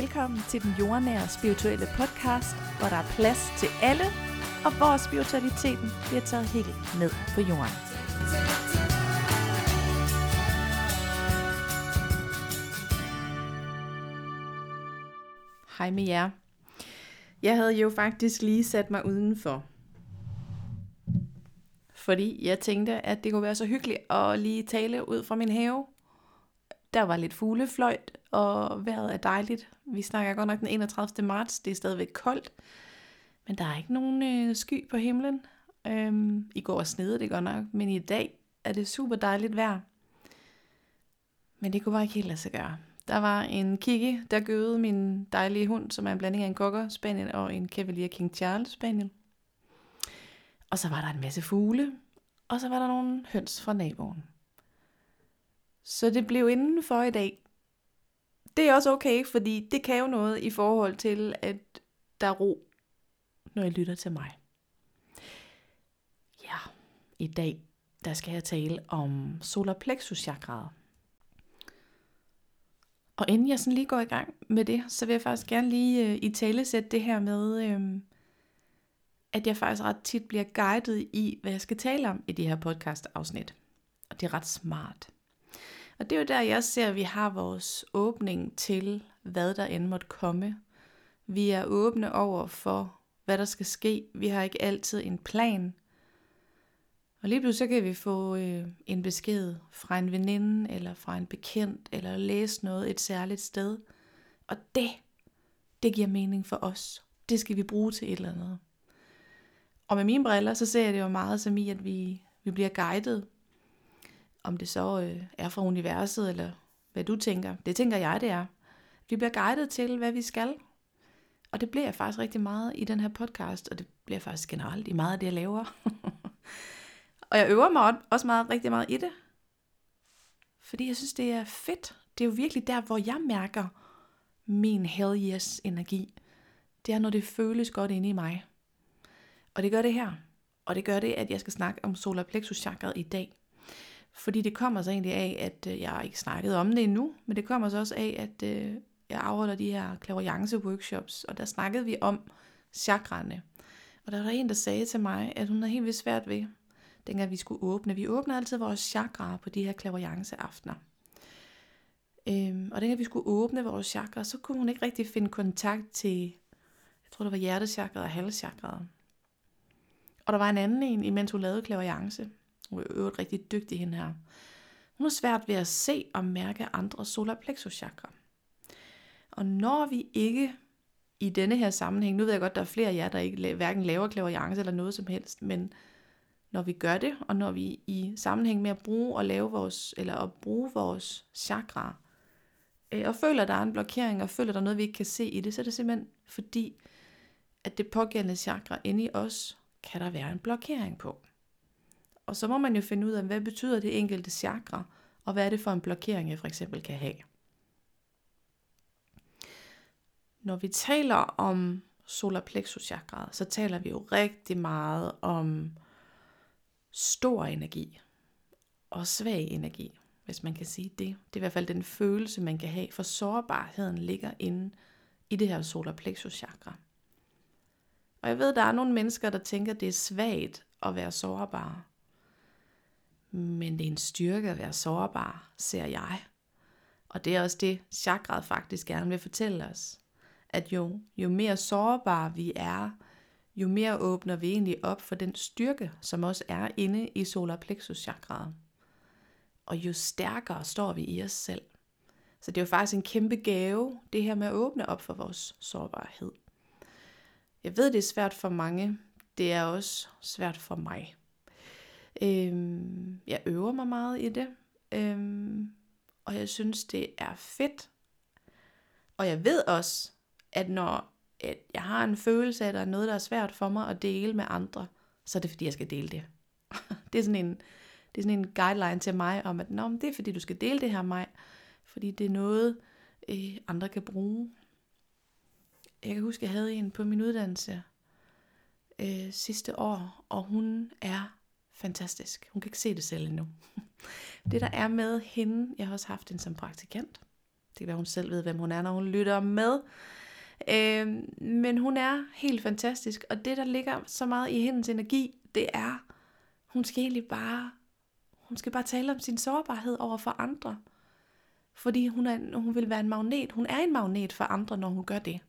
Velkommen til den jordnære spirituelle podcast, hvor der er plads til alle, og hvor spiritualiteten bliver taget helt ned på jorden. Hej med jer. Jeg havde jo faktisk lige sat mig udenfor. Fordi jeg tænkte, at det kunne være så hyggeligt at lige tale ud fra min have. Der var lidt fuglefløjt, og vejret er dejligt. Vi snakker godt nok den 31. marts, det er stadigvæk koldt. Men der er ikke nogen øh, sky på himlen. Øhm, I går snede det godt nok, men i dag er det super dejligt vejr. Men det kunne bare ikke helt lade sig gøre. Der var en kiki, der gøede min dejlige hund, som er en blanding af en cocker spaniel og en Cavalier King Charles spaniel. Og så var der en masse fugle, og så var der nogle høns fra naboen. Så det blev indenfor i dag. Det er også okay, fordi det kan jo noget i forhold til, at der er ro, når I lytter til mig. Ja, i dag der skal jeg tale om solar plexus chakraet. Og inden jeg sådan lige går i gang med det, så vil jeg faktisk gerne lige øh, i tale sætte det her med, øh, at jeg faktisk ret tit bliver guidet i, hvad jeg skal tale om i de her podcast afsnit. Og det er ret smart. Og det er jo der, jeg ser, at vi har vores åbning til, hvad der end måtte komme. Vi er åbne over for, hvad der skal ske. Vi har ikke altid en plan. Og lige pludselig så kan vi få øh, en besked fra en veninde, eller fra en bekendt, eller læse noget et særligt sted. Og det, det giver mening for os. Det skal vi bruge til et eller andet. Og med mine briller, så ser jeg det jo meget som i, at vi, vi bliver guidet. Om det så øh, er fra universet, eller hvad du tænker. Det tænker jeg, det er. Vi bliver guidet til, hvad vi skal. Og det bliver jeg faktisk rigtig meget i den her podcast, og det bliver faktisk generelt i meget af det, jeg laver. og jeg øver mig også meget, rigtig meget i det. Fordi jeg synes, det er fedt. Det er jo virkelig der, hvor jeg mærker min hell yes energi. Det er, når det føles godt inde i mig. Og det gør det her. Og det gør det, at jeg skal snakke om solar plexus chakra i dag. Fordi det kommer så egentlig af, at øh, jeg har ikke snakket om det endnu, men det kommer så også af, at øh, jeg afholder de her clairvoyance workshops, og der snakkede vi om chakrene. Og der var der en, der sagde til mig, at hun havde helt vildt svært ved, dengang vi skulle åbne. Vi åbner altid vores chakra på de her clairvoyance aftener. Øhm, og dengang vi skulle åbne vores chakra, så kunne hun ikke rigtig finde kontakt til, jeg tror det var hjertechakraet og halschakraet. Og der var en anden en, imens hun lavede clairvoyance. Hun er øvrigt rigtig dygtig hende her. Hun har svært ved at se og mærke andre solar plexus chakra. Og når vi ikke i denne her sammenhæng, nu ved jeg godt, der er flere af jer, der ikke hverken laver clairvoyance eller noget som helst, men når vi gør det, og når vi i sammenhæng med at bruge og lave vores, eller at bruge vores chakra, øh, og føler, at der er en blokering, og føler, at der er noget, vi ikke kan se i det, så er det simpelthen fordi, at det pågældende chakra inde i os kan der være en blokering på. Og så må man jo finde ud af, hvad betyder det enkelte chakra, og hvad er det for en blokering, jeg for eksempel kan have. Når vi taler om solar plexus chakra, så taler vi jo rigtig meget om stor energi og svag energi, hvis man kan sige det. Det er i hvert fald den følelse, man kan have, for sårbarheden ligger inde i det her solar plexus chakra. Og jeg ved, der er nogle mennesker, der tænker, at det er svagt at være sårbar. Men det er en styrke at være sårbar, ser jeg. Og det er også det, chakraet faktisk gerne vil fortælle os. At jo, jo mere sårbare vi er, jo mere åbner vi egentlig op for den styrke, som også er inde i solar plexus chakraet. Og jo stærkere står vi i os selv. Så det er jo faktisk en kæmpe gave, det her med at åbne op for vores sårbarhed. Jeg ved, det er svært for mange. Det er også svært for mig. Øhm, jeg øver mig meget i det. Øhm, og jeg synes, det er fedt. Og jeg ved også, at når at jeg har en følelse af, at der er noget, der er svært for mig at dele med andre, så er det fordi, jeg skal dele det. det er sådan en, det er sådan en guideline til mig om, at Nå, men det er fordi, du skal dele det her mig, fordi det er noget, øh, andre kan bruge jeg kan huske, jeg havde en på min uddannelse øh, sidste år, og hun er fantastisk. Hun kan ikke se det selv endnu. Det der er med hende, jeg har også haft hende som praktikant, Det kan være, hun selv ved, hvem hun er, når hun lytter med. Øh, men hun er helt fantastisk, og det, der ligger så meget i hendes energi, det er, hun skal egentlig bare, hun skal bare tale om sin sårbarhed over for andre. Fordi hun, er, hun vil være en magnet. Hun er en magnet for andre, når hun gør det.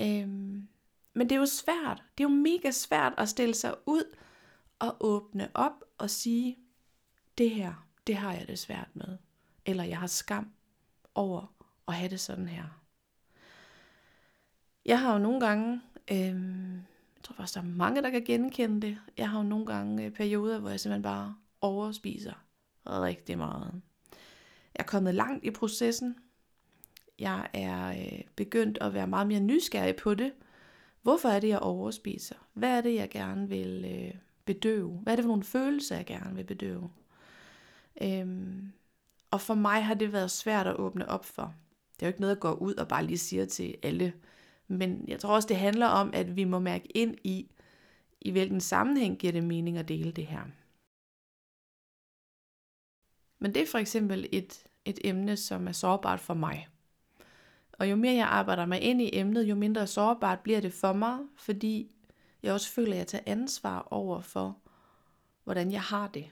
Øhm, men det er jo svært. Det er jo mega svært at stille sig ud at åbne op og sige, det her, det har jeg det svært med. Eller jeg har skam over at have det sådan her. Jeg har jo nogle gange, øhm, jeg tror faktisk, der er mange, der kan genkende det. Jeg har jo nogle gange øh, perioder, hvor jeg simpelthen bare overspiser rigtig meget. Jeg er kommet langt i processen. Jeg er øh, begyndt at være meget mere nysgerrig på det. Hvorfor er det, jeg overspiser? Hvad er det, jeg gerne vil øh, bedøve? Hvad er det for nogle følelser, jeg gerne vil bedøve? Øhm, og for mig har det været svært at åbne op for. Det er jo ikke noget, at gå ud og bare lige siger til alle. Men jeg tror også, det handler om, at vi må mærke ind i, i hvilken sammenhæng giver det mening at dele det her. Men det er for eksempel et, et emne, som er sårbart for mig. Og jo mere jeg arbejder mig ind i emnet, jo mindre sårbart bliver det for mig, fordi jeg også føler, at jeg tager ansvar over for, hvordan jeg har det.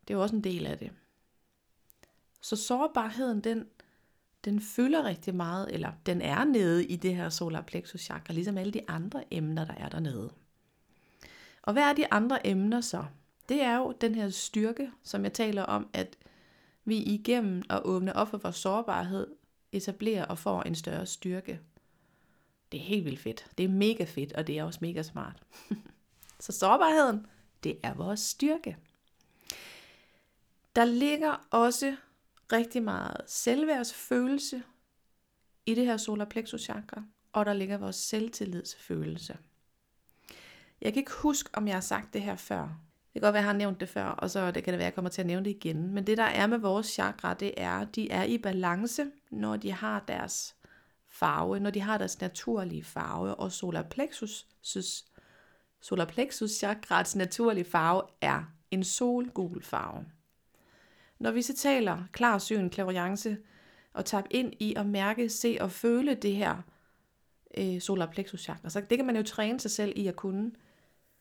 Det er jo også en del af det. Så sårbarheden, den, den fylder rigtig meget, eller den er nede i det her solar plexus chakra, ligesom alle de andre emner, der er dernede. Og hvad er de andre emner så? Det er jo den her styrke, som jeg taler om, at vi igennem at åbne op for vores sårbarhed, etablerer og får en større styrke. Det er helt vildt fedt. Det er mega fedt, og det er også mega smart. så sårbarheden, det er vores styrke. Der ligger også rigtig meget selvværdsfølelse i det her solar plexus chakra, og der ligger vores selvtillidsfølelse. Jeg kan ikke huske, om jeg har sagt det her før. Det kan godt være, at jeg har nævnt det før, og så det kan det være, at jeg kommer til at nævne det igen. Men det, der er med vores chakra, det er, at de er i balance, når de har deres farve, når de har deres naturlige farve, og solar plexus, solar plexus chakrats naturlige farve er en solgul farve. Når vi så taler klar syn, klaverjance, og tabe ind i at mærke, se og føle det her øh, solar plexus chakra, så det kan man jo træne sig selv i at kunne.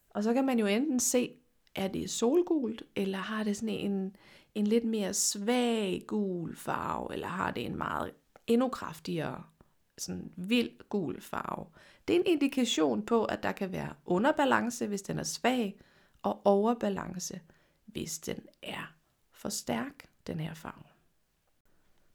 Og så kan man jo enten se, er det solgult, eller har det sådan en, en lidt mere svag gul farve, eller har det en meget endnu kraftigere, sådan vild gul farve. Det er en indikation på, at der kan være underbalance, hvis den er svag, og overbalance, hvis den er for stærk, den her farve.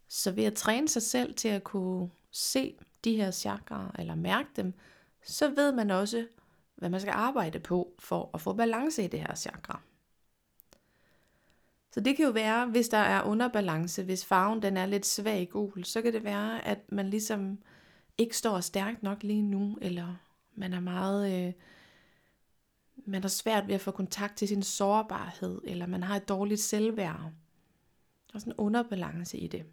Så ved at træne sig selv til at kunne se de her chakraer, eller mærke dem, så ved man også, hvad man skal arbejde på for at få balance i det her chakra. Så det kan jo være, hvis der er underbalance, hvis farven den er lidt svag gul, så kan det være, at man ligesom ikke står stærkt nok lige nu, eller man er meget, øh, man har svært ved at få kontakt til sin sårbarhed, eller man har et dårligt selvværd. Der er sådan en underbalance i det.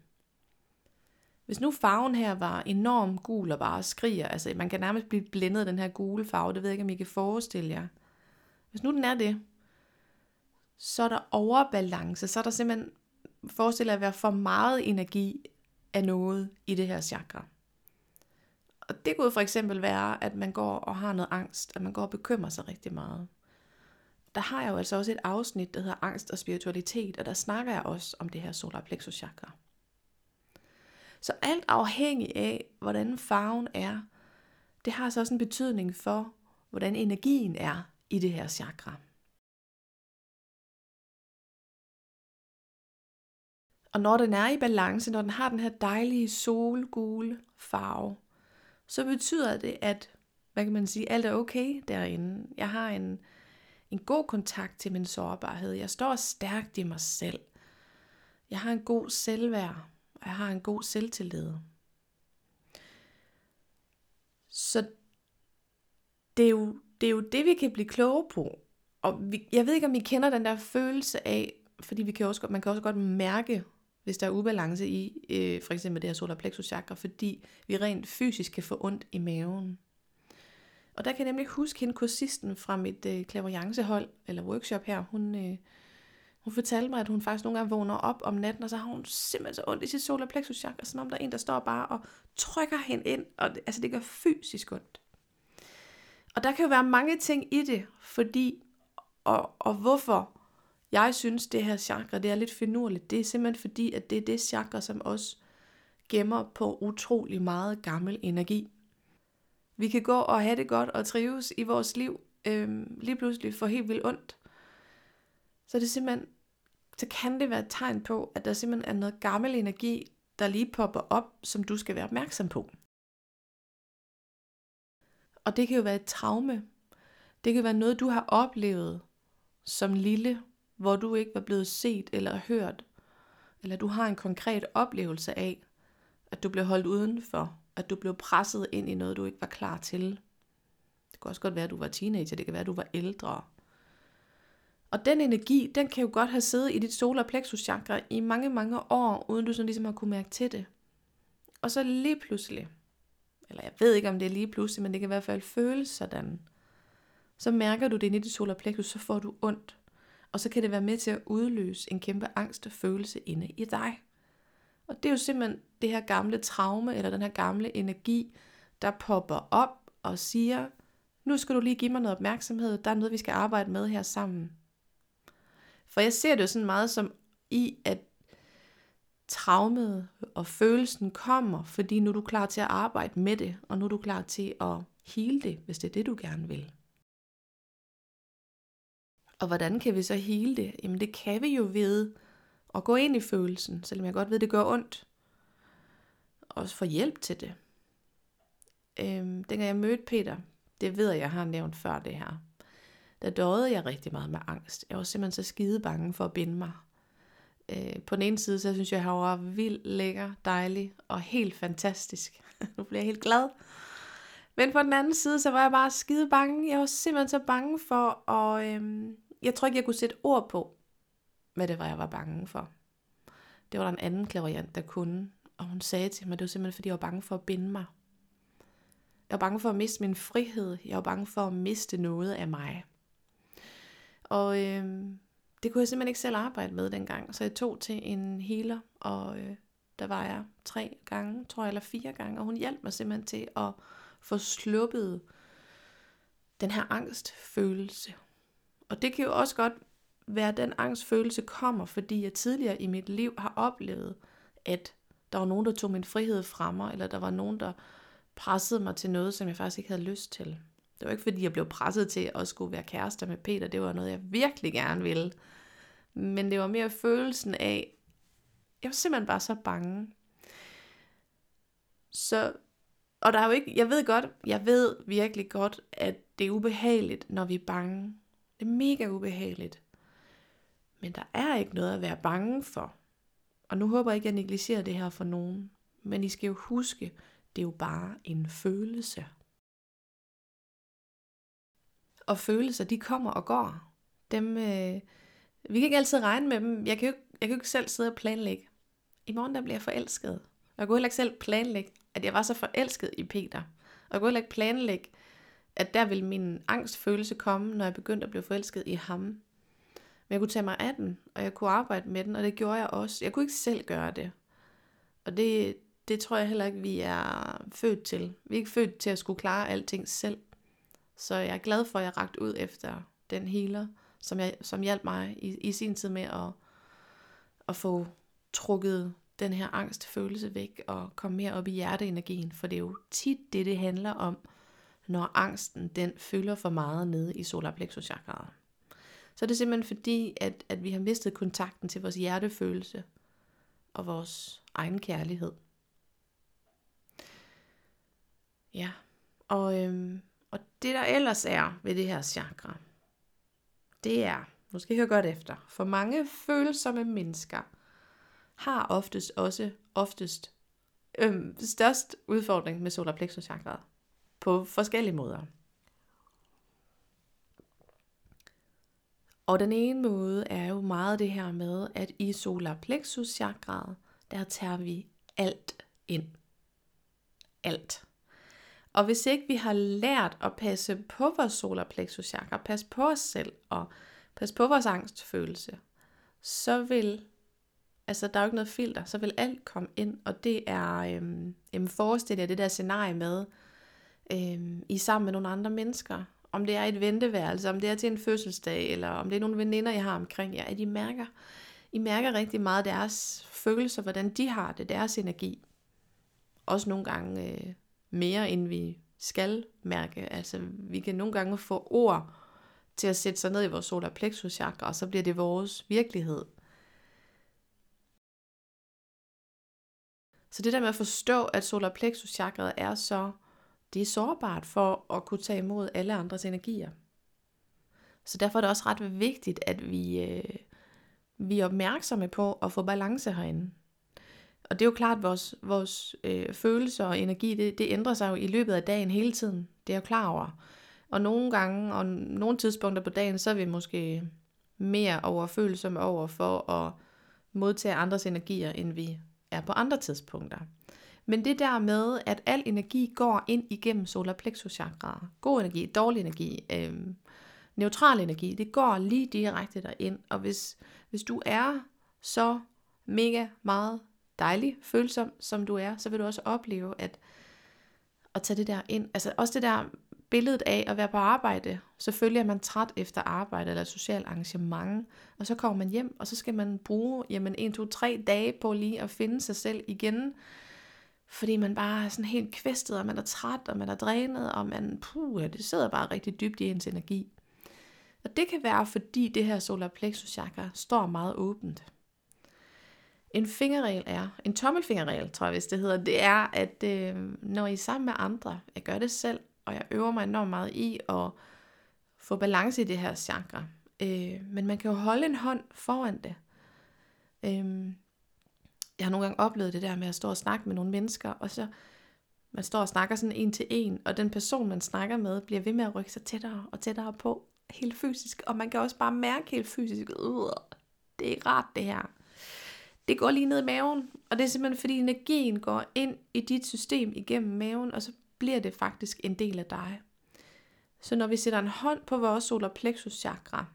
Hvis nu farven her var enorm gul og bare skriger, altså man kan nærmest blive blændet af den her gule farve, det ved jeg ikke, om I kan forestille jer. Hvis nu den er det, så er der overbalance, så er der simpelthen, forestiller at være for meget energi af noget i det her chakra. Og det kunne for eksempel være, at man går og har noget angst, at man går og bekymrer sig rigtig meget. Der har jeg jo altså også et afsnit, der hedder Angst og Spiritualitet, og der snakker jeg også om det her solar plexus chakra. Så alt afhængig af, hvordan farven er, det har så også en betydning for, hvordan energien er i det her chakra. Og når den er i balance, når den har den her dejlige solgule farve, så betyder det, at hvad kan man sige, alt er okay derinde. Jeg har en, en god kontakt til min sårbarhed. Jeg står stærkt i mig selv. Jeg har en god selvværd og jeg har en god selvtillid. Så det er, jo, det er jo det, vi kan blive kloge på. Og vi, jeg ved ikke, om I kender den der følelse af, fordi vi kan også, man kan også godt mærke, hvis der er ubalance i, øh, for eksempel det her solar plexus chakra, fordi vi rent fysisk kan få ondt i maven. Og der kan jeg nemlig huske hende kursisten fra mit øh, klaverjancehold, eller workshop her, hun, øh, Hun fortalte mig, at hun faktisk nogle gange vågner op om natten, og så har hun simpelthen så ondt i sit solar plexus chakra, som om der er en, der står bare og trykker hende ind, og det, altså det gør fysisk ondt. Og der kan jo være mange ting i det, fordi, og, og hvorfor jeg synes, det her chakra, det er lidt finurligt, det er simpelthen fordi, at det er det chakra, som også gemmer på utrolig meget gammel energi. Vi kan gå og have det godt og trives i vores liv, øhm, lige pludselig få helt vildt ondt. Så det er simpelthen, så kan det være et tegn på, at der simpelthen er noget gammel energi, der lige popper op, som du skal være opmærksom på. Og det kan jo være et traume. Det kan være noget, du har oplevet som lille, hvor du ikke var blevet set eller hørt. Eller du har en konkret oplevelse af, at du blev holdt udenfor. At du blev presset ind i noget, du ikke var klar til. Det kan også godt være, at du var teenager. Det kan være, at du var ældre. Og den energi, den kan jo godt have siddet i dit solar plexus chakra i mange, mange år, uden du sådan ligesom har kunne mærke til det. Og så lige pludselig, eller jeg ved ikke, om det er lige pludselig, men det kan i hvert fald føles sådan, så mærker du det inde i dit solar plexus, så får du ondt. Og så kan det være med til at udløse en kæmpe angst og følelse inde i dig. Og det er jo simpelthen det her gamle traume, eller den her gamle energi, der popper op og siger, nu skal du lige give mig noget opmærksomhed, der er noget, vi skal arbejde med her sammen. For jeg ser det jo sådan meget som i, at traumet og følelsen kommer, fordi nu er du klar til at arbejde med det, og nu er du klar til at hele det, hvis det er det, du gerne vil. Og hvordan kan vi så hele det? Jamen det kan vi jo ved at gå ind i følelsen, selvom jeg godt ved, at det gør ondt. Og få hjælp til det. Øhm, dengang jeg mødte Peter, det ved jeg, jeg har nævnt før det her, der døde jeg rigtig meget med angst. Jeg var simpelthen så skide bange for at binde mig. Øh, på den ene side, så synes jeg, at han var vildt lækker, dejlig og helt fantastisk. nu bliver jeg helt glad. Men på den anden side, så var jeg bare skide bange. Jeg var simpelthen så bange for, at, øhm, jeg tror ikke, jeg kunne sætte ord på, hvad det var, jeg var bange for. Det var der en anden klaverjant, der kunne. Og hun sagde til mig, at det var simpelthen, fordi jeg var bange for at binde mig. Jeg var bange for at miste min frihed. Jeg var bange for at miste noget af mig. Og øh, det kunne jeg simpelthen ikke selv arbejde med dengang. Så jeg tog til en healer, og øh, der var jeg tre gange, tror jeg, eller fire gange. Og hun hjalp mig simpelthen til at få sluppet den her angstfølelse. Og det kan jo også godt være, at den angstfølelse kommer, fordi jeg tidligere i mit liv har oplevet, at der var nogen, der tog min frihed fra mig, eller der var nogen, der pressede mig til noget, som jeg faktisk ikke havde lyst til. Det var ikke fordi, jeg blev presset til at skulle være kærester med Peter. Det var noget, jeg virkelig gerne ville. Men det var mere følelsen af, jeg var simpelthen bare så bange. Så, og der er jo ikke, jeg ved godt, jeg ved virkelig godt, at det er ubehageligt, når vi er bange. Det er mega ubehageligt. Men der er ikke noget at være bange for. Og nu håber jeg ikke, at jeg negligerer det her for nogen. Men I skal jo huske, det er jo bare en følelse. Og følelser, de kommer og går. Dem, øh, vi kan ikke altid regne med dem. Jeg kan jo ikke, jeg kan jo ikke selv sidde og planlægge. I morgen der bliver jeg forelsket. Jeg kunne heller ikke selv planlægge, at jeg var så forelsket i Peter. Og jeg kunne heller ikke planlægge, at der ville min angstfølelse komme, når jeg begyndte at blive forelsket i ham. Men jeg kunne tage mig af den, og jeg kunne arbejde med den, og det gjorde jeg også. Jeg kunne ikke selv gøre det. Og det, det tror jeg heller ikke, vi er født til. Vi er ikke født til at skulle klare alting selv. Så jeg er glad for, at jeg ragt ud efter den healer, som, jeg, som hjalp mig i, i sin tid med at, at få trukket den her angstfølelse væk og komme mere op i hjerteenergien. For det er jo tit det, det handler om, når angsten den fylder for meget nede i solar plexus. Så er det simpelthen fordi, at, at vi har mistet kontakten til vores hjertefølelse og vores egen kærlighed. Ja, og, øhm, og det der ellers er ved det her chakra, det er, nu skal I høre godt efter, for mange følsomme mennesker har oftest også oftest øhm, størst udfordring med solar plexus på forskellige måder. Og den ene måde er jo meget det her med, at i solar plexus chakraet, der tager vi alt ind. Alt. Og hvis ikke vi har lært at passe på vores solar plexus chakra, passe på os selv og passe på vores angstfølelse, så vil, altså der er jo ikke noget filter, så vil alt komme ind, og det er, øhm, jamen forestil jer det der scenarie med, øh, I sammen med nogle andre mennesker, om det er et venteværelse, om det er til en fødselsdag, eller om det er nogle veninder, jeg har omkring jer, at I mærker, I mærker rigtig meget deres følelser, hvordan de har det, deres energi. Også nogle gange øh, mere, end vi skal mærke. Altså, vi kan nogle gange få ord til at sætte sig ned i vores solar plexus chakra, og så bliver det vores virkelighed. Så det der med at forstå, at solar plexus chakraet er så, det er sårbart for at kunne tage imod alle andres energier. Så derfor er det også ret vigtigt, at vi, øh, vi er opmærksomme på at få balance herinde. Og det er jo klart, at vores, vores øh, følelser og energi, det, det ændrer sig jo i løbet af dagen hele tiden. Det er jeg klar over. Og nogle gange, og nogle tidspunkter på dagen, så er vi måske mere overfølsomme over for at modtage andres energier, end vi er på andre tidspunkter. Men det der med, at al energi går ind igennem solar plexus chakra, god energi, dårlig energi, øh, neutral energi, det går lige direkte derind. Og hvis, hvis du er så mega meget dejlig, følsom som du er, så vil du også opleve at, at tage det der ind. Altså også det der billedet af at være på arbejde. Selvfølgelig er man træt efter arbejde eller socialt arrangement, og så kommer man hjem, og så skal man bruge jamen, 1, 2, 3 dage på lige at finde sig selv igen, fordi man bare er sådan helt kvæstet, og man er træt, og man er drænet, og man, puh, det sidder bare rigtig dybt i ens energi. Og det kan være, fordi det her solar plexus chakra står meget åbent. En fingerregel er, en tommelfingerregel, tror jeg, hvis det hedder, det er, at øh, når I er sammen med andre, jeg gør det selv, og jeg øver mig enormt meget i at få balance i det her chakra. Øh, men man kan jo holde en hånd foran det. Øh, jeg har nogle gange oplevet det der med at stå og snakke med nogle mennesker, og så man står og snakker sådan en til en, og den person, man snakker med, bliver ved med at rykke sig tættere og tættere på, helt fysisk, og man kan også bare mærke helt fysisk, øh, det er ikke rart det her. Det går lige ned i maven, og det er simpelthen fordi energien går ind i dit system igennem maven, og så bliver det faktisk en del af dig. Så når vi sætter en hånd på vores solar plexus chakra,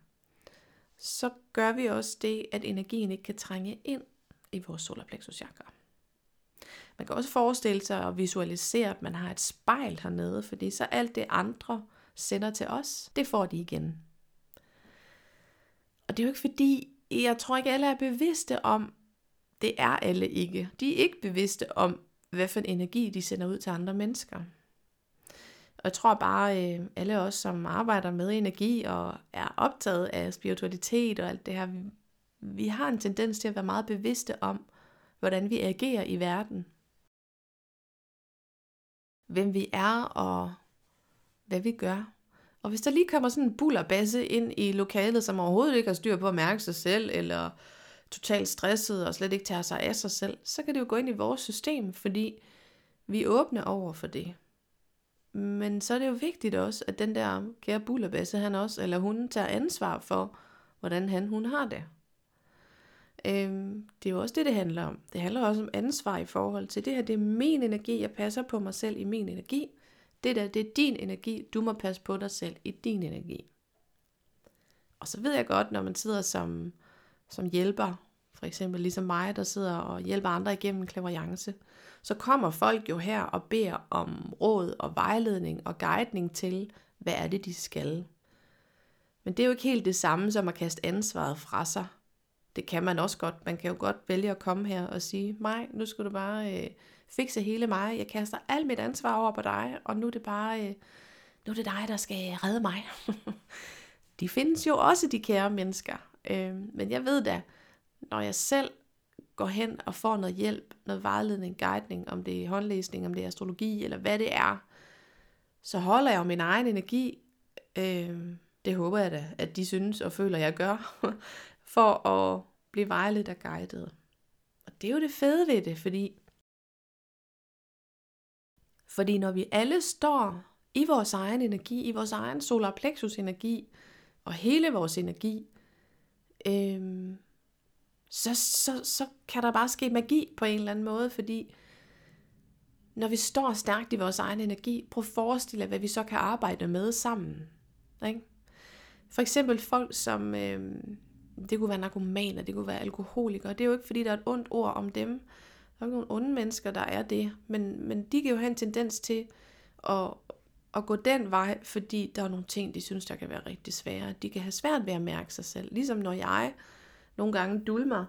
så gør vi også det, at energien ikke kan trænge ind i vores solar. Man kan også forestille sig og visualisere, at man har et spejl hernede, fordi så alt det andre sender til os, det får de igen. Og det er jo ikke fordi, jeg tror ikke alle er bevidste om, det er alle ikke. De er ikke bevidste om, hvad for en energi de sender ud til andre mennesker. Og jeg tror bare, øh, alle os, som arbejder med energi og er optaget af spiritualitet og alt det her, vi, har en tendens til at være meget bevidste om, hvordan vi agerer i verden. Hvem vi er og hvad vi gør. Og hvis der lige kommer sådan en bullerbasse ind i lokalet, som overhovedet ikke har styr på at mærke sig selv, eller totalt stresset og slet ikke tager sig af sig selv, så kan det jo gå ind i vores system, fordi vi er åbne over for det. Men så er det jo vigtigt også, at den der kære bullerbasse, han også, eller hun tager ansvar for, hvordan han, hun har det. Øhm, det er jo også det, det handler om. Det handler også om ansvar i forhold til det her. Det er min energi, jeg passer på mig selv i min energi. Det der, det er din energi, du må passe på dig selv i din energi. Og så ved jeg godt, når man sidder som, som hjælper, for eksempel ligesom mig, der sidder og hjælper andre igennem klaverjance, så kommer folk jo her og beder om råd og vejledning og guidning til, hvad er det, de skal. Men det er jo ikke helt det samme som at kaste ansvaret fra sig. Det kan man også godt. Man kan jo godt vælge at komme her og sige, mig, nu skal du bare øh, fikse hele mig. Jeg kaster alt mit ansvar over på dig, og nu er det bare, øh, nu er det dig, der skal redde mig. de findes jo også, de kære mennesker. Øh, men jeg ved da, når jeg selv går hen og får noget hjælp, noget vejledning, guidning, om det er håndlæsning, om det er astrologi, eller hvad det er, så holder jeg jo min egen energi. Øh, det håber jeg da, at de synes og føler, jeg gør, for at blive vejledt og guidet. Og det er jo det fede ved det, fordi fordi når vi alle står i vores egen energi, i vores egen solar plexus energi, og hele vores energi, øhm, så, så, så kan der bare ske magi på en eller anden måde, fordi når vi står stærkt i vores egen energi, prøv at forestille hvad vi så kan arbejde med sammen. Ikke? For eksempel folk, som øh, det kunne være narkomaner, det kunne være alkoholikere. Det er jo ikke, fordi der er et ondt ord om dem. Der er ikke nogen onde mennesker, der er det. Men, men de kan jo have en tendens til at, at gå den vej, fordi der er nogle ting, de synes, der kan være rigtig svære. De kan have svært ved at mærke sig selv. Ligesom når jeg nogle gange dulmer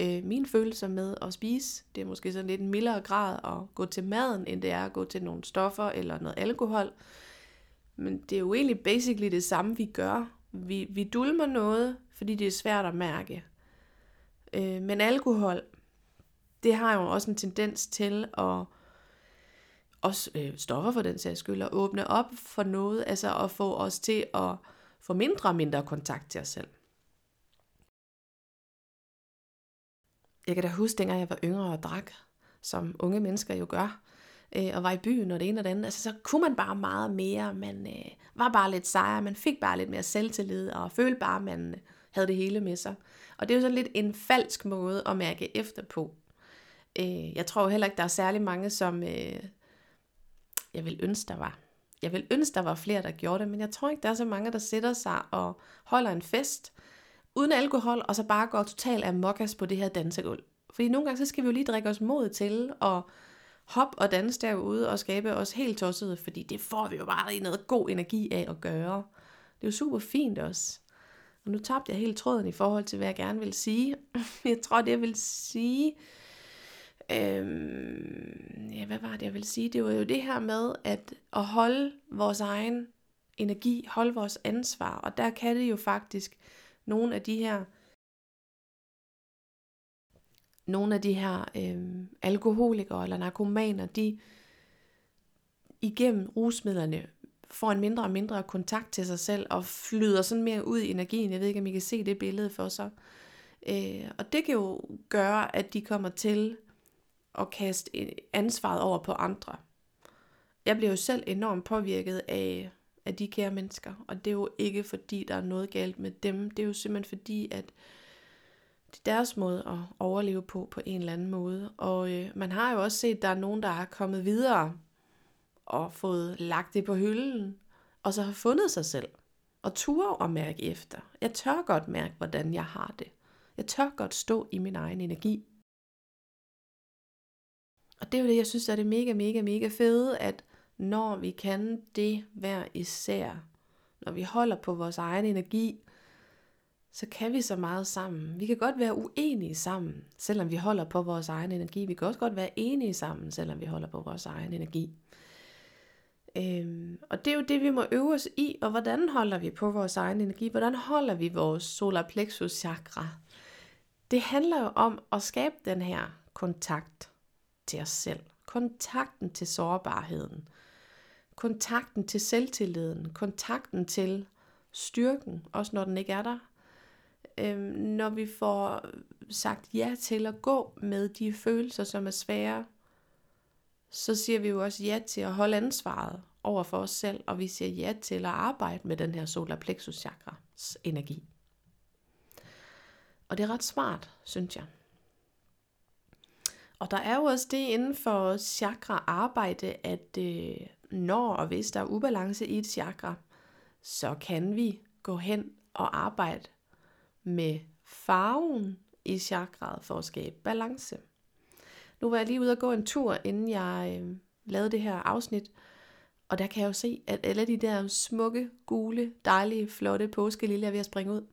øh, mine følelser med at spise. Det er måske sådan lidt en mildere grad at gå til maden, end det er at gå til nogle stoffer eller noget alkohol. Men det er jo egentlig basically det samme, vi gør. Vi, vi dulmer noget, fordi det er svært at mærke. Øh, men alkohol, det har jo også en tendens til at også øh, stoffer for den sags skyld, at åbne op for noget, altså at få os til at få mindre og mindre kontakt til os selv. Jeg kan da huske, dengang jeg var yngre og drak, som unge mennesker jo gør, øh, og var i byen og det ene og det andet, altså så kunne man bare meget mere, man øh, var bare lidt sejere, man fik bare lidt mere selvtillid, og følte bare, at man havde det hele med sig. Og det er jo sådan lidt en falsk måde at mærke efter på. Øh, jeg tror heller ikke, der er særlig mange, som øh, jeg vil ønske, der var. Jeg vil ønske, der var flere, der gjorde det, men jeg tror ikke, der er så mange, der sætter sig og holder en fest, uden alkohol, og så bare går totalt amokkas på det her dansegulv. Fordi nogle gange, så skal vi jo lige drikke os mod til at hoppe og danse derude og skabe os helt tossede, fordi det får vi jo bare i noget god energi af at gøre. Det er jo super fint også. Og nu tabte jeg helt tråden i forhold til, hvad jeg gerne vil sige. Jeg tror, det jeg vil sige... Øhm, ja, hvad var det, jeg vil sige? Det var jo det her med at, at holde vores egen energi, holde vores ansvar. Og der kan det jo faktisk nogle af de her nogle af de her øh, alkoholikere eller narkomaner, de igennem rusmidlerne får en mindre og mindre kontakt til sig selv og flyder sådan mere ud i energien. Jeg ved ikke, om I kan se det billede for sig. Øh, og det kan jo gøre, at de kommer til at kaste ansvaret over på andre. Jeg bliver jo selv enormt påvirket af af de kære mennesker. Og det er jo ikke fordi, der er noget galt med dem. Det er jo simpelthen fordi, at øh, deres måde at overleve på, på en eller anden måde. Og øh, man har jo også set, at der er nogen, der er kommet videre og fået lagt det på hylden, og så har fundet sig selv. Og turde og mærke efter. Jeg tør godt mærke, hvordan jeg har det. Jeg tør godt stå i min egen energi. Og det er jo det, jeg synes er det mega, mega, mega fede, at når vi kan det hver især, når vi holder på vores egen energi, så kan vi så meget sammen. Vi kan godt være uenige sammen, selvom vi holder på vores egen energi. Vi kan også godt være enige sammen, selvom vi holder på vores egen energi. Øhm, og det er jo det, vi må øve os i, og hvordan holder vi på vores egen energi? Hvordan holder vi vores solar plexus chakra? Det handler jo om at skabe den her kontakt til os selv. Kontakten til sårbarheden kontakten til selvtilliden, kontakten til styrken, også når den ikke er der. Øhm, når vi får sagt ja til at gå med de følelser, som er svære, så siger vi jo også ja til at holde ansvaret over for os selv, og vi siger ja til at arbejde med den her solar plexus chakras energi. Og det er ret smart, synes jeg. Og der er jo også det inden for chakra arbejde, at øh, når og hvis der er ubalance i et chakra, så kan vi gå hen og arbejde med farven i chakraet for at skabe balance. Nu var jeg lige ude og gå en tur, inden jeg øh, lavede det her afsnit, og der kan jeg jo se, at alle de der smukke, gule, dejlige, flotte påskeliljer er ved at springe ud.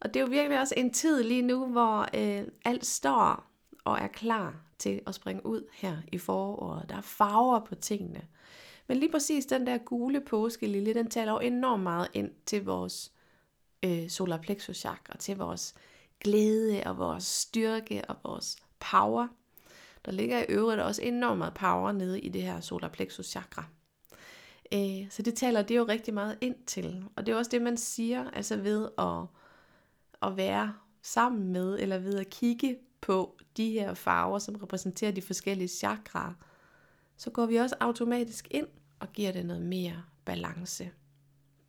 Og det er jo virkelig også en tid lige nu, hvor øh, alt står og er klar til at springe ud her i foråret. Der er farver på tingene. Men lige præcis den der gule påskelilje, den taler jo enormt meget ind til vores øh, solar plexus chakra, til vores glæde og vores styrke og vores power. Der ligger i øvrigt også enormt meget power nede i det her solar plexus chakra. Øh, så det taler det jo rigtig meget ind til. Og det er også det, man siger, altså ved at, at være sammen med, eller ved at kigge på de her farver, som repræsenterer de forskellige chakraer, så går vi også automatisk ind og giver det noget mere balance.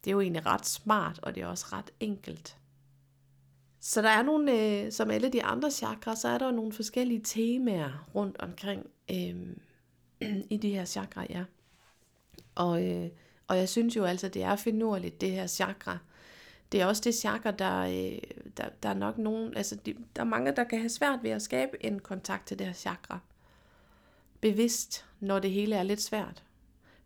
Det er jo egentlig ret smart, og det er også ret enkelt. Så der er nogle, øh, som alle de andre chakra, så er der nogle forskellige temaer rundt omkring øh, i de her chakra, ja. Og, øh, og jeg synes jo altså, det er finurligt, det her chakra. Det er også det chakra, der, øh, der, der er nok nogen, altså de, der er mange, der kan have svært ved at skabe en kontakt til det her chakra. Bevidst, når det hele er lidt svært.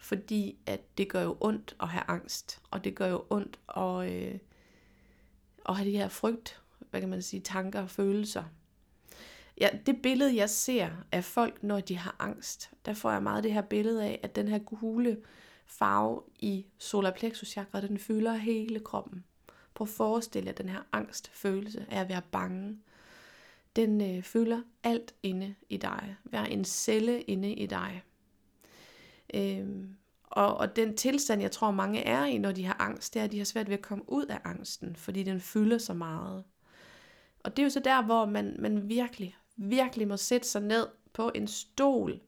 Fordi at det gør jo ondt at have angst, og det gør jo ondt at, øh, at have de her frygt, hvad kan man sige, tanker og følelser. Ja, det billede, jeg ser af folk, når de har angst, der får jeg meget det her billede af, at den her gule farve i solar plexus chakra, den fylder hele kroppen. Prøv at forestille jer den her angstfølelse af at være bange. Den øh, fylder alt inde i dig. Hver en celle inde i dig. Øhm, og, og den tilstand, jeg tror mange er i, når de har angst, det er, at de har svært ved at komme ud af angsten, fordi den fylder så meget. Og det er jo så der, hvor man, man virkelig, virkelig må sætte sig ned på en stol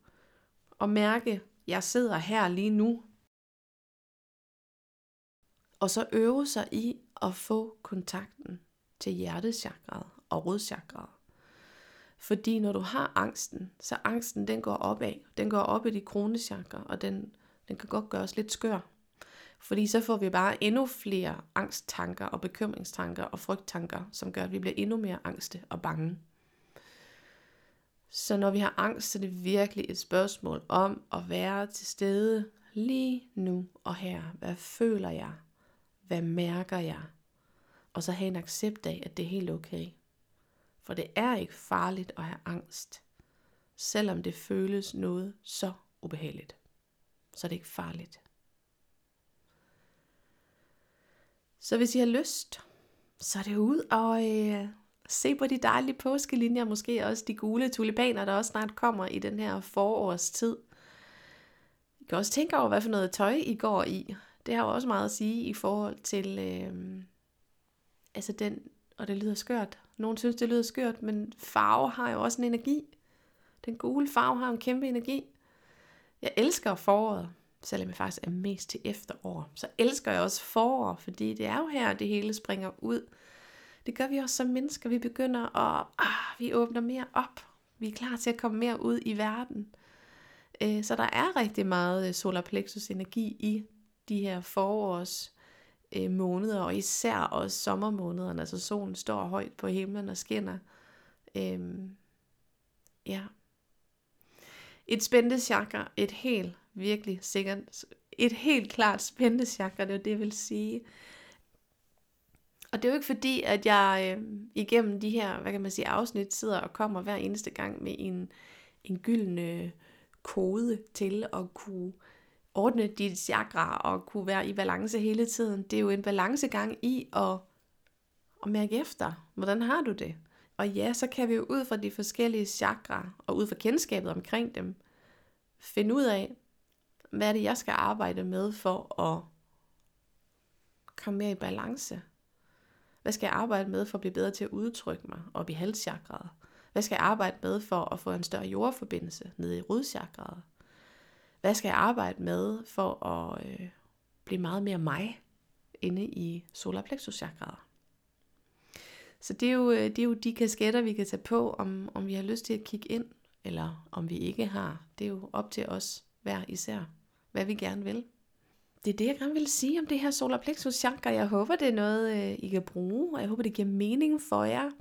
og mærke, jeg sidder her lige nu. Og så øve sig i at få kontakten til hjertechakraet og rodchakraet. Fordi når du har angsten, så angsten den går opad. Den går op i de kronechakra, og den, den kan godt gøre os lidt skør. Fordi så får vi bare endnu flere angsttanker og bekymringstanker og frygttanker, som gør, at vi bliver endnu mere angste og bange. Så når vi har angst, så er det virkelig et spørgsmål om at være til stede lige nu og her. Hvad føler jeg? Hvad mærker jeg? Og så have en accept af, at det er helt okay. For det er ikke farligt at have angst, selvom det føles noget så ubehageligt. Så er det ikke farligt. Så hvis I har lyst, så er det ud og øh, se på de dejlige påskelinjer, måske også de gule tulipaner, der også snart kommer i den her forårstid. I kan også tænke over, hvad for noget tøj I går i. Det har jo også meget at sige i forhold til, øh, altså den, og det lyder skørt. Nogle synes, det lyder skørt, men farve har jo også en energi. Den gule farve har en kæmpe energi. Jeg elsker foråret selvom jeg faktisk er mest til efterår, så elsker jeg også forår, fordi det er jo her, det hele springer ud. Det gør vi også som mennesker. Vi begynder at, ah, vi åbner mere op. Vi er klar til at komme mere ud i verden. Øh, så der er rigtig meget øh, solarplexus solar plexus energi i de her forårs øh, måneder, og især også sommermånederne, altså solen står højt på himlen og skinner. Øhm, ja. Et spændende chakra, et helt virkelig sikkert et helt klart spændende chakra, det er det, vil sige. Og det er jo ikke fordi, at jeg øh, igennem de her, hvad kan man sige, afsnit sidder og kommer hver eneste gang med en, en gyldne kode til at kunne ordne dit chakra og kunne være i balance hele tiden. Det er jo en balancegang i at, at mærke efter, hvordan har du det? Og ja, så kan vi jo ud fra de forskellige chakra og ud fra kendskabet omkring dem, finde ud af, hvad er det, jeg skal arbejde med for at komme mere i balance? Hvad skal jeg arbejde med for at blive bedre til at udtrykke mig op i halschakraet? Hvad skal jeg arbejde med for at få en større jordforbindelse nede i rodchakraet? Hvad skal jeg arbejde med for at øh, blive meget mere mig inde i solar plexus chakraet? Så det er, jo, øh, det er jo de kasketter, vi kan tage på, om, om vi har lyst til at kigge ind, eller om vi ikke har. Det er jo op til os hver især hvad vi gerne vil. Det er det, jeg gerne vil sige om det her solar plexus chakra. Jeg håber, det er noget, øh, I kan bruge, og jeg håber, det giver mening for jer.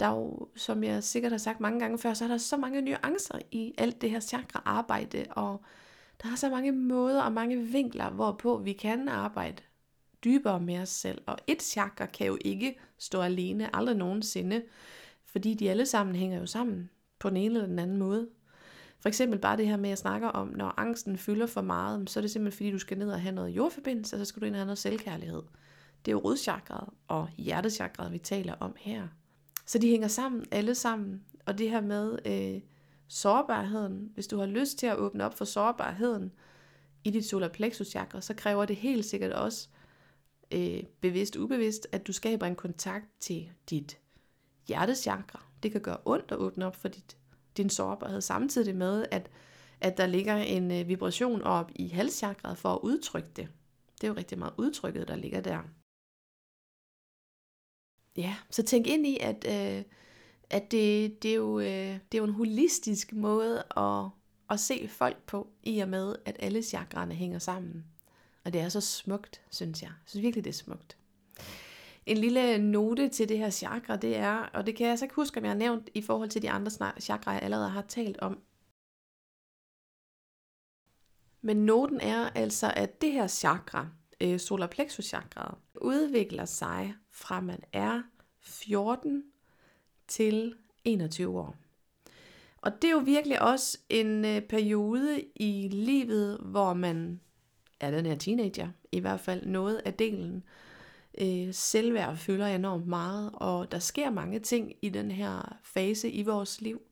Der er jo, som jeg sikkert har sagt mange gange før, så er der så mange nuancer i alt det her chakra-arbejde, og der er så mange måder og mange vinkler, hvorpå vi kan arbejde dybere med os selv. Og et chakra kan jo ikke stå alene, aldrig nogensinde, fordi de alle sammen hænger jo sammen på den ene eller den anden måde. For eksempel bare det her med, at jeg snakker om, når angsten fylder for meget, så er det simpelthen fordi, du skal ned og have noget jordforbindelse, og så skal du ind og have noget selvkærlighed. Det er jo rodchakret og hjertechakret, vi taler om her. Så de hænger sammen, alle sammen. Og det her med øh, sårbarheden, hvis du har lyst til at åbne op for sårbarheden i dit solar plexus chakra, så kræver det helt sikkert også øh, bevidst ubevidst, at du skaber en kontakt til dit hjertechakra. Det kan gøre ondt at åbne op for dit din sårbarhed, samtidig med, at, at der ligger en øh, vibration op i halschakret for at udtrykke det. Det er jo rigtig meget udtrykket, der ligger der. Ja, så tænk ind i, at, øh, at det, det, er jo, øh, det er jo en holistisk måde at, at se folk på, i og med, at alle chakraerne hænger sammen. Og det er så smukt, synes jeg. Jeg synes virkelig, det er smukt. En lille note til det her chakra, det er, og det kan jeg altså ikke huske, om jeg har nævnt i forhold til de andre chakra, jeg allerede har talt om. Men noten er altså, at det her chakra, øh, solar plexus chakra, udvikler sig fra man er 14 til 21 år. Og det er jo virkelig også en øh, periode i livet, hvor man er den her teenager, i hvert fald noget af delen. Øh, selvværd føler enormt meget, og der sker mange ting i den her fase i vores liv.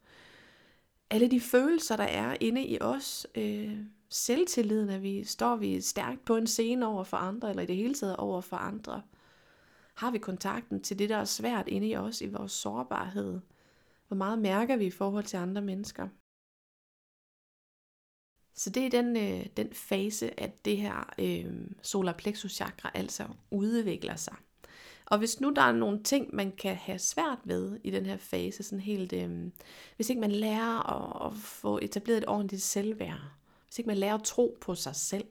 Alle de følelser, der er inde i os, øh, selvtilliden, at vi står vi stærkt på en scene over for andre, eller i det hele taget over for andre. Har vi kontakten til det, der er svært inde i os, i vores sårbarhed? Hvor meget mærker vi i forhold til andre mennesker? Så det er den, øh, den fase, at det her øh, solar plexus chakra altså udvikler sig. Og hvis nu der er nogle ting, man kan have svært ved i den her fase, sådan helt, øh, hvis ikke man lærer at, at få etableret et ordentligt selvværd, hvis ikke man lærer at tro på sig selv,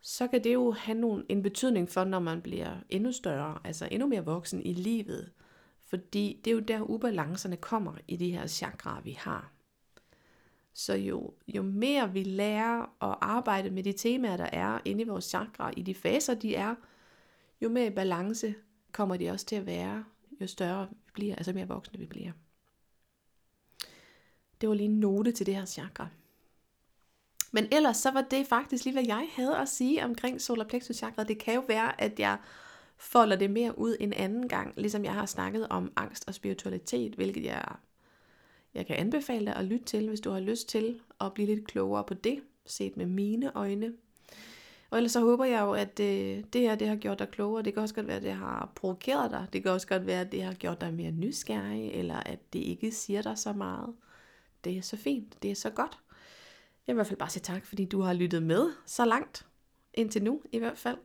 så kan det jo have nogle, en betydning for, når man bliver endnu større, altså endnu mere voksen i livet. Fordi det er jo der ubalancerne kommer i de her chakraer, vi har. Så jo, jo mere vi lærer at arbejde med de temaer, der er inde i vores chakra, i de faser, de er, jo mere i balance kommer de også til at være, jo større vi bliver, altså mere voksne vi bliver. Det var lige en note til det her chakra. Men ellers så var det faktisk lige, hvad jeg havde at sige omkring solar plexus. Det kan jo være, at jeg folder det mere ud en anden gang, ligesom jeg har snakket om angst og spiritualitet, hvilket jeg, jeg kan anbefale dig at lytte til, hvis du har lyst til at blive lidt klogere på det, set med mine øjne. Og ellers så håber jeg jo, at øh, det her det har gjort dig klogere. Det kan også godt være, at det har provokeret dig. Det kan også godt være, at det har gjort dig mere nysgerrig, eller at det ikke siger dig så meget. Det er så fint. Det er så godt. Jeg vil i hvert fald bare sige tak, fordi du har lyttet med så langt. Indtil nu i hvert fald.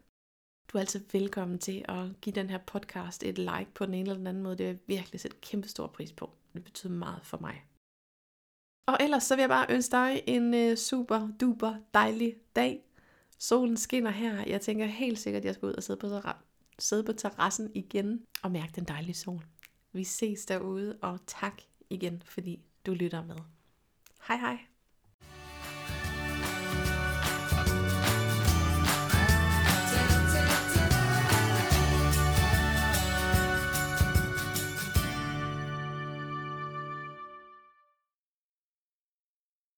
Du er altid velkommen til at give den her podcast et like på den ene eller den anden måde. Det vil jeg virkelig sætte kæmpe stor pris på. Det betyder meget for mig. Og ellers så vil jeg bare ønske dig en øh, super duper dejlig dag. Solen skinner her. Jeg tænker helt sikkert, at jeg skal ud og sidde på, sidde på terrassen igen og mærke den dejlige sol. Vi ses derude, og tak igen, fordi du lytter med. Hej hej.